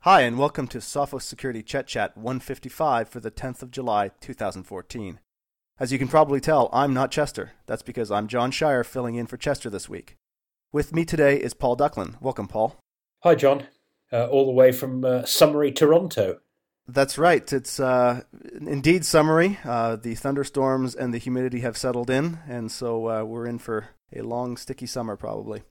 Hi, and welcome to Sophos Security Chet Chat 155 for the 10th of July, 2014. As you can probably tell, I'm not Chester. That's because I'm John Shier filling in for Chester this week. With me today is Paul Ducklin. Welcome, Paul. Hi, John. Uh, all the way from uh, summery Toronto. That's right. It's uh, indeed summery. Uh, the thunderstorms and the humidity have settled in, and so uh, we're in for a long, sticky summer probably.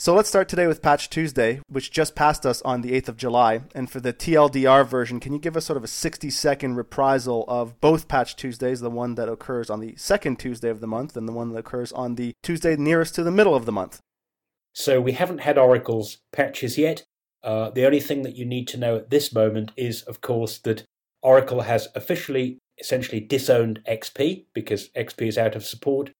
So let's start today with Patch Tuesday, which just passed us on the 8th of July. And for the TLDR version, can you give us sort of a 60 second reprisal of both Patch Tuesdays, the one that occurs on the second Tuesday of the month and the one that occurs on the Tuesday nearest to the middle of the month? So we haven't had Oracle's patches yet. Uh, the only thing that you need to know at this moment is, of course, that Oracle has officially essentially disowned XP because XP is out of support.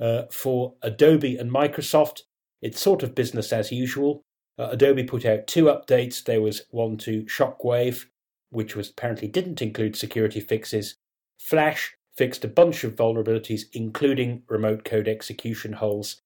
Uh, for Adobe and Microsoft, it's sort of business as usual. Uh, Adobe put out two updates. There was one to Shockwave, which was apparently didn't include security fixes. Flash fixed a bunch of vulnerabilities, including remote code execution holes.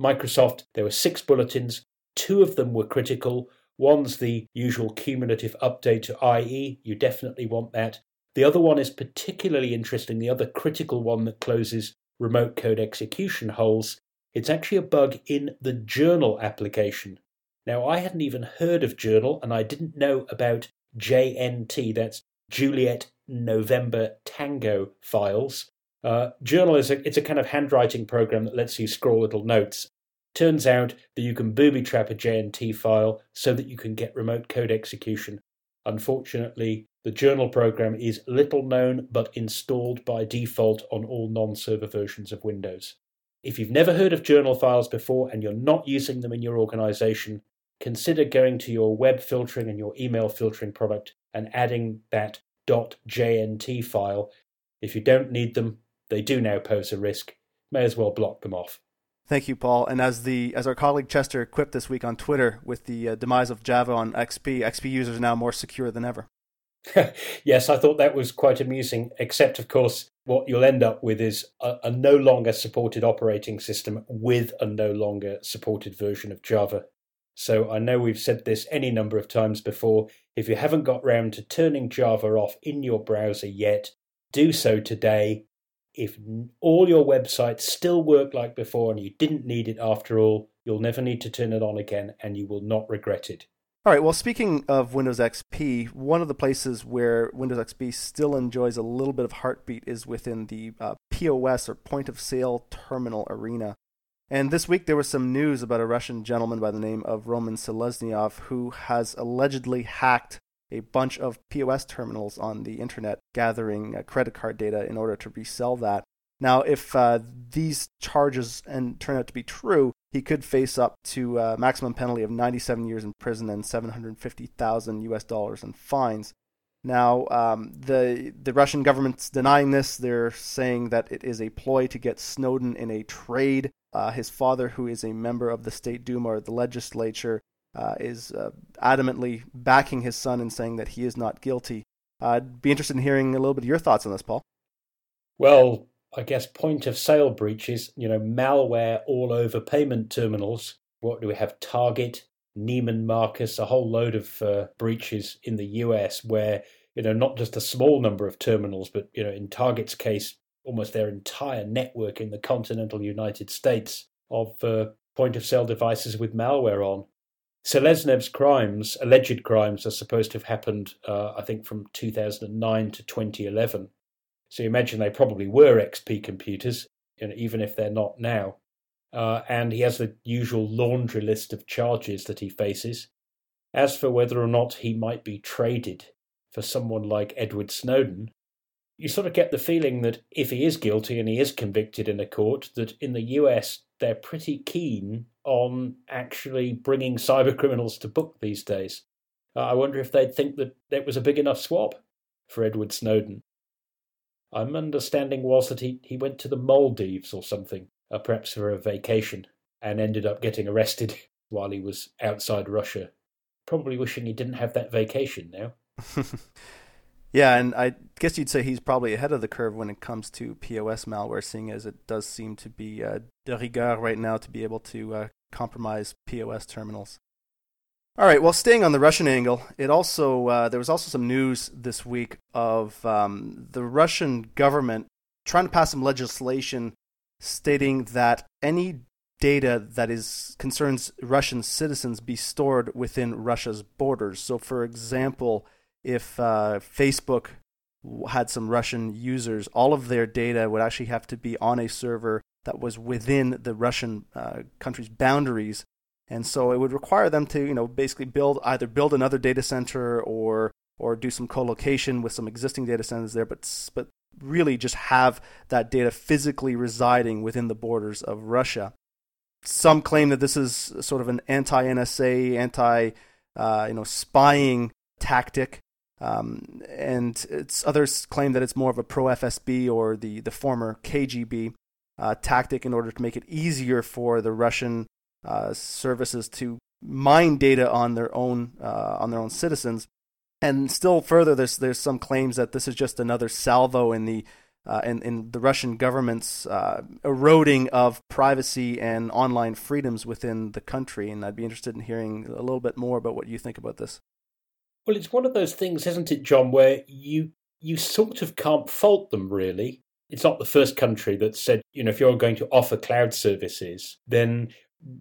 Microsoft, there were six bulletins. Two of them were critical. One's the usual cumulative update to IE. You definitely want that. The other one is particularly interesting, the other critical one that closes remote code execution holes. It's actually a bug in the journal application. Now, I hadn't even heard of journal and I didn't know about JNT, that's Juliet November Tango files. Uh, journal is a, it's a kind of handwriting program that lets you scroll little notes. Turns out that you can booby trap a JNT file so that you can get remote code execution. Unfortunately, the journal program is little known but installed by default on all non server versions of Windows. If you've never heard of journal files before and you're not using them in your organization, consider going to your web filtering and your email filtering product and adding that .jnt file. If you don't need them, they do now pose a risk. May as well block them off. Thank you, Paul. And as the as our colleague Chester quipped this week on Twitter, with the uh, demise of Java on XP, XP users are now more secure than ever. yes, I thought that was quite amusing, except, of course, what you'll end up with is a, a, no longer supported operating system with a no longer supported version of Java. So I know we've said this any number of times before. If you haven't got round to turning Java off in your browser yet, do so today. If all your websites still work like before and you didn't need it after all, you'll never need to turn it on again and you will not regret it. All right. Well, speaking of Windows XP, one of the places where Windows XP still enjoys a little bit of heartbeat is within the uh, POS or point of sale terminal arena. And this week there was some news about a Russian gentleman by the name of Roman Seleznyov who has allegedly hacked a bunch of POS terminals on the internet, gathering uh, credit card data in order to resell that. Now, if uh, these charges and turn out to be true, he could face up to a maximum penalty of 97 years in prison and 750,000 US dollars in fines. Now, um, the the Russian government's denying this. They're saying that it is a ploy to get Snowden in a trade. Uh, his father, who is a member of the State Duma or the legislature, uh, is uh, adamantly backing his son and saying that he is not guilty. I'd be interested in hearing a little bit of your thoughts on this, Paul. Well, I guess, point of sale breaches, you know, malware all over payment terminals. What do we have? Target, Neiman Marcus, a whole load of uh, breaches in the US where, you know, not just a small number of terminals, but, you know, in Target's case, almost their entire network in the continental United States of uh, point of sale devices with malware on. Seleznev's crimes, alleged crimes, are supposed to have happened, uh, I think, from 2009 to 2011. So you imagine they probably were XP computers, you know, even if they're not now. Uh, and he has the usual laundry list of charges that he faces. As for whether or not he might be traded for someone like Edward Snowden, you sort of get the feeling that if he is guilty and he is convicted in a court, that in the US they're pretty keen on actually bringing cyber criminals to book these days. Uh, I wonder if they'd think that it was a big enough swap for Edward Snowden. I'm understanding was that he, he went to the Maldives or something, uh, perhaps for a vacation, and ended up getting arrested while he was outside Russia. Probably wishing he didn't have that vacation now. yeah, and I guess you'd say he's probably ahead of the curve when it comes to POS malware, seeing as it does seem to be uh, de rigueur right now to be able to uh, compromise POS terminals. All right. Well, staying on the Russian angle, it also uh, there was also some news this week of um, the Russian government trying to pass some legislation stating that any data that is concerns Russian citizens be stored within Russia's borders. So, for example, if uh, Facebook had some Russian users, all of their data would actually have to be on a server that was within the Russian uh, country's boundaries and so it would require them to, you know, basically build either build another data center or or do some co-location with some existing data centers there, but but really just have that data physically residing within the borders of Russia. Some claim that this is sort of an anti-NSA, anti, uh, you know, spying tactic, um, and others claim that it's more of a pro-FSB or the the former KGB uh, tactic in order to make it easier for the Russian uh, services to mine data on their own uh, on their own citizens. And still further, there's there's some claims that this is just another salvo in the uh, in, in the Russian government's uh, eroding of privacy and online freedoms within the country. And I'd be interested in hearing a little bit more about what you think about this. Well, it's one of those things, isn't it, John, where you you sort of can't fault them really. It's not the first country that said, you know, if you're going to offer cloud services, then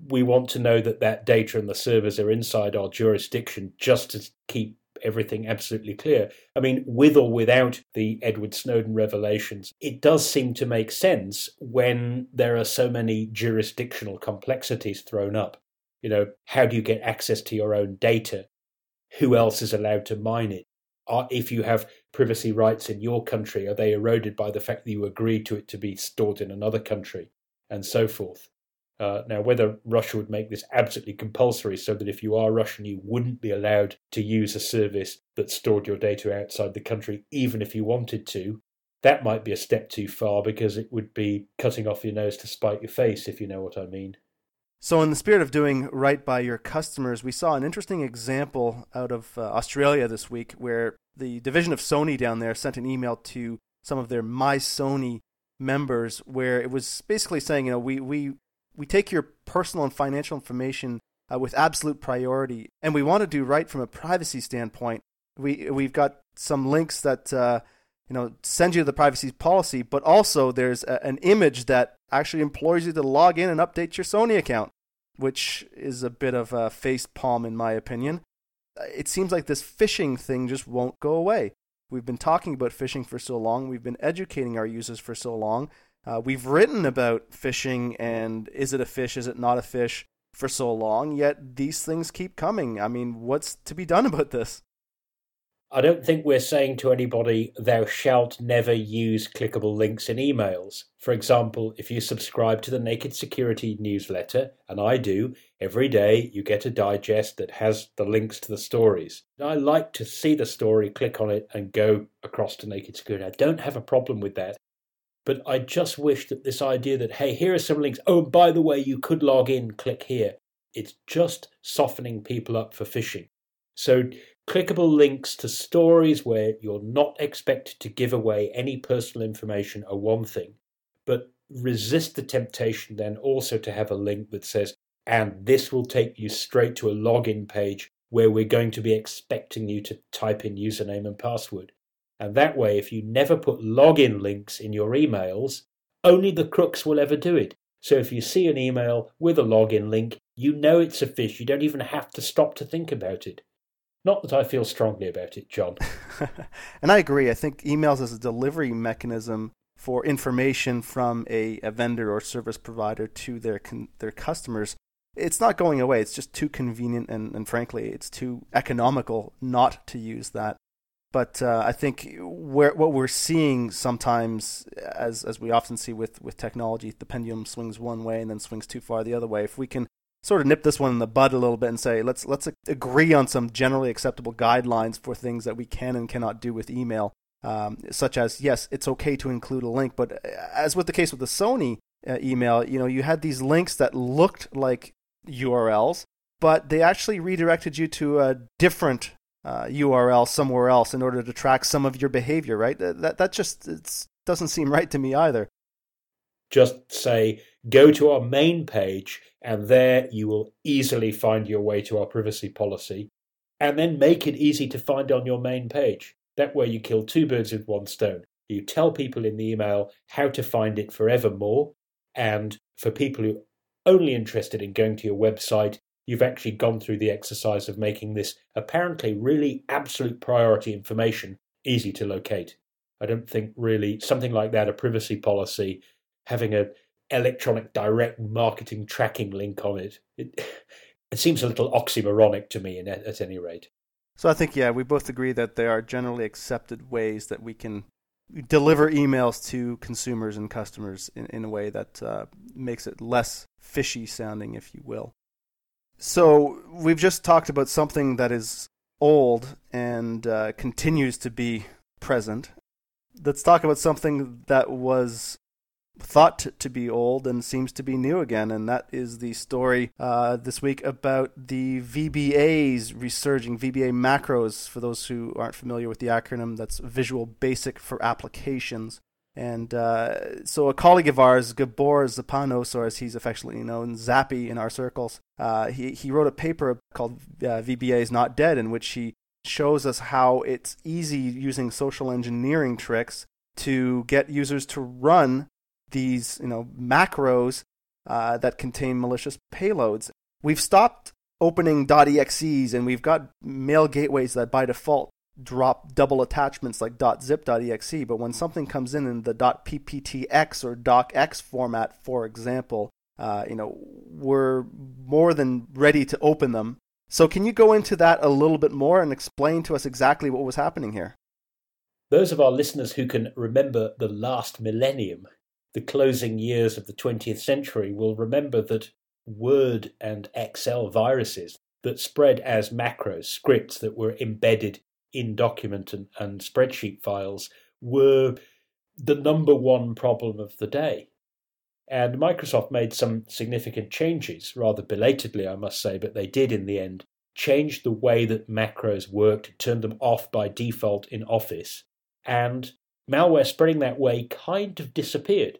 we want to know that that data and the servers are inside our jurisdiction just to keep everything absolutely clear. I mean, with or without the Edward Snowden revelations, it does seem to make sense when there are so many jurisdictional complexities thrown up. You know, how do you get access to your own data? Who else is allowed to mine it? Are, if you have privacy rights in your country, are they eroded by the fact that you agreed to it to be stored in another country? And so forth. Uh, now, whether Russia would make this absolutely compulsory so that if you are Russian, you wouldn't be allowed to use a service that stored your data outside the country, even if you wanted to, that might be a step too far because it would be cutting off your nose to spite your face, if you know what I mean. So, in the spirit of doing right by your customers, we saw an interesting example out of uh, Australia this week where the division of Sony down there sent an email to some of their My Sony members where it was basically saying, you know, we, we we take your personal and financial information uh, with absolute priority, and we want to do right from a privacy standpoint. We we've got some links that uh, you know send you the privacy policy, but also there's a, an image that actually implores you to log in and update your Sony account, which is a bit of a face palm in my opinion. Uh, it seems like this phishing thing just won't go away. We've been talking about phishing for so long. We've been educating our users for so long. Uh, we've written about fishing and is it a fish, is it not a fish for so long, yet these things keep coming. I mean, what's to be done about this? I don't think we're saying to anybody, thou shalt never use clickable links in emails. For example, if you subscribe to the Naked Security newsletter, and I do, every day you get a digest that has the links to the stories. I like to see the story, click on it, and go across to Naked Security. I don't have a problem with that. But I just wish that this idea that, hey, here are some links. Oh, by the way, you could log in, click here. It's just softening people up for phishing. So, clickable links to stories where you're not expected to give away any personal information are one thing, but resist the temptation then also to have a link that says, and this will take you straight to a login page where we're going to be expecting you to type in username and password. And that way, if you never put login links in your emails, only the crooks will ever do it. So if you see an email with a login link, you know it's a fish. You don't even have to stop to think about it. Not that I feel strongly about it, John. and I agree. I think emails as a delivery mechanism for information from a, a vendor or service provider to their con- their customers, it's not going away. It's just too convenient and, and frankly, it's too economical not to use that. But uh, I think where, what we're seeing sometimes, as as we often see with, with technology, the pendulum swings one way and then swings too far the other way. If we can sort of nip this one in the bud a little bit and say let's let's agree on some generally acceptable guidelines for things that we can and cannot do with email, um, such as yes, it's okay to include a link, but uh, as with the case with the Sony uh, email, you know, you had these links that looked like URLs, but they actually redirected you to a different uh, URL somewhere else in order to track some of your behavior, right? That that just doesn't seem right to me either. Just say go to our main page, and there you will easily find your way to our privacy policy, and then make it easy to find on your main page. That way, you kill two birds with one stone. You tell people in the email how to find it forevermore, and for people who are only interested in going to your website, you've actually gone through the exercise of making this apparently really absolute priority information easy to locate. I don't think really something like that, a privacy policy, having a electronic direct marketing tracking link on it, it, it seems a little oxymoronic to me, in, at any rate. So I think, yeah, we both agree that there are generally accepted ways that we can deliver emails to consumers and customers in, in a way that uh, makes it less fishy sounding, if you will. So we've just talked about something that is old and uh, continues to be present. Let's talk about something that was thought to be old and seems to be new again, and that is the story uh, this week about the VBAs resurging. VBA macros, for those who aren't familiar with the acronym, that's Visual Basic for Applications. And uh, so a colleague of ours, Gabor Szappanos, or as he's affectionately known, Zappy in our circles, uh, he, he wrote a paper called uh, VBA is Not Dead, in which he shows us how it's easy using social engineering tricks to get users to run these you know macros uh, that contain malicious payloads. We've stopped opening .exes and we've got mail gateways that by default drop double attachments like .zip.exe, but when something comes in in the .pptx or docx format, for example, uh, you know, we're more than ready to open them. So can you go into that a little bit more and explain to us exactly what was happening here? Those of our listeners who can remember the last millennium, the closing years of the 20th century, will remember that Word and Excel viruses that spread as macros, scripts that were embedded in document and, and spreadsheet files were the number one problem of the day. And Microsoft made some significant changes, rather belatedly, I must say, but they did in the end change the way that macros worked, turned them off by default in Office, and malware spreading that way kind of disappeared.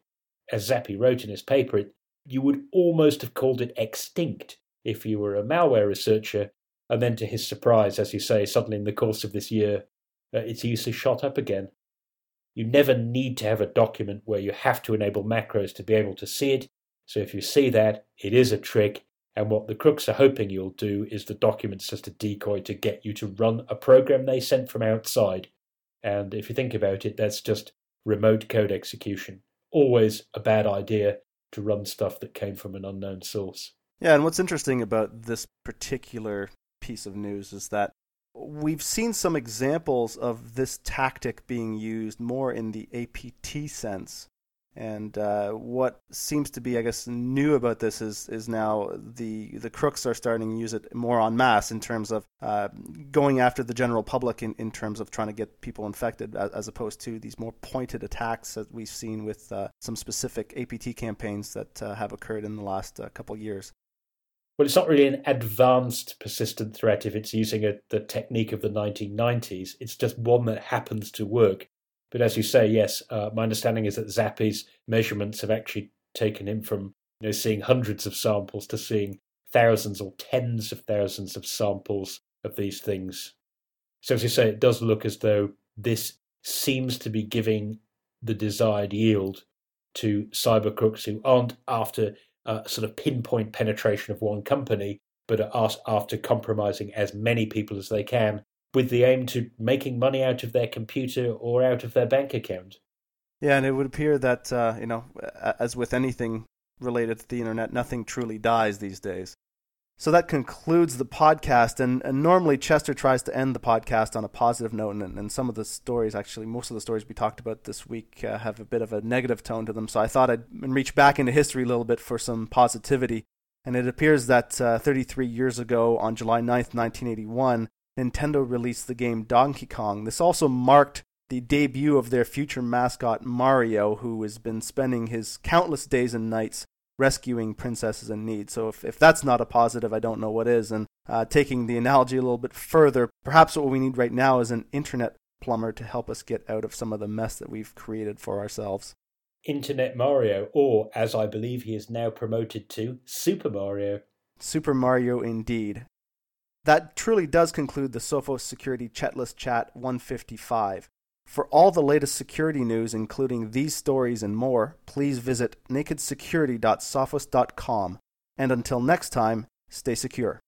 As Zappy wrote in his paper, you would almost have called it extinct if you were a malware researcher and then, to his surprise, as you say, suddenly in the course of this year, uh, its use has shot up again. You never need to have a document where you have to enable macros to be able to see it. So if you see that, it is a trick. And what the crooks are hoping you'll do is the document's just a decoy to get you to run a program they sent from outside. And if you think about it, that's just remote code execution. Always a bad idea to run stuff that came from an unknown source. Yeah, and what's interesting about this particular piece of news is that we've seen some examples of this tactic being used more in the APT sense. And uh, what seems to be, I guess, new about this is is now the the crooks are starting to use it more en masse in terms of uh, going after the general public in, in terms of trying to get people infected, as, as opposed to these more pointed attacks that we've seen with uh, some specific APT campaigns that uh, have occurred in the last uh, couple years. Well, it's not really an advanced persistent threat if it's using a, the technique of the 1990s. It's just one that happens to work. But as you say, yes, uh, my understanding is that Zappy's measurements have actually taken him from you know seeing hundreds of samples to seeing thousands or tens of thousands of samples of these things. So as you say, it does look as though this seems to be giving the desired yield to cyber crooks who aren't after uh, sort of pinpoint penetration of one company, but are after compromising as many people as they can with the aim to making money out of their computer or out of their bank account. Yeah, and it would appear that, uh, you know, as with anything related to the internet, nothing truly dies these days. So that concludes the podcast. And, and, normally Chester tries to end the podcast on a positive note. And, and, some of the stories, actually, most of the stories we talked about this week uh, have a bit of a negative tone to them. So I thought I'd reach back into history a little bit for some positivity. And it appears that uh, 33 years ago, on July 9th, 1981, Nintendo released the game Donkey Kong. This also marked the debut of their future mascot Mario, who has been spending his countless days and nights rescuing princesses in need. So if, if that's not a positive, I don't know what is. And uh, taking the analogy a little bit further, perhaps what we need right now is an internet plumber to help us get out of some of the mess that we've created for ourselves. Internet Mario, or as I believe he is now promoted to, Super Mario. Super Mario indeed. That truly does conclude the Sophos Security Chetlist Chat 155. For all the latest security news, including these stories and more, please visit nakedsecurity.sophos.com. And until next time, stay secure.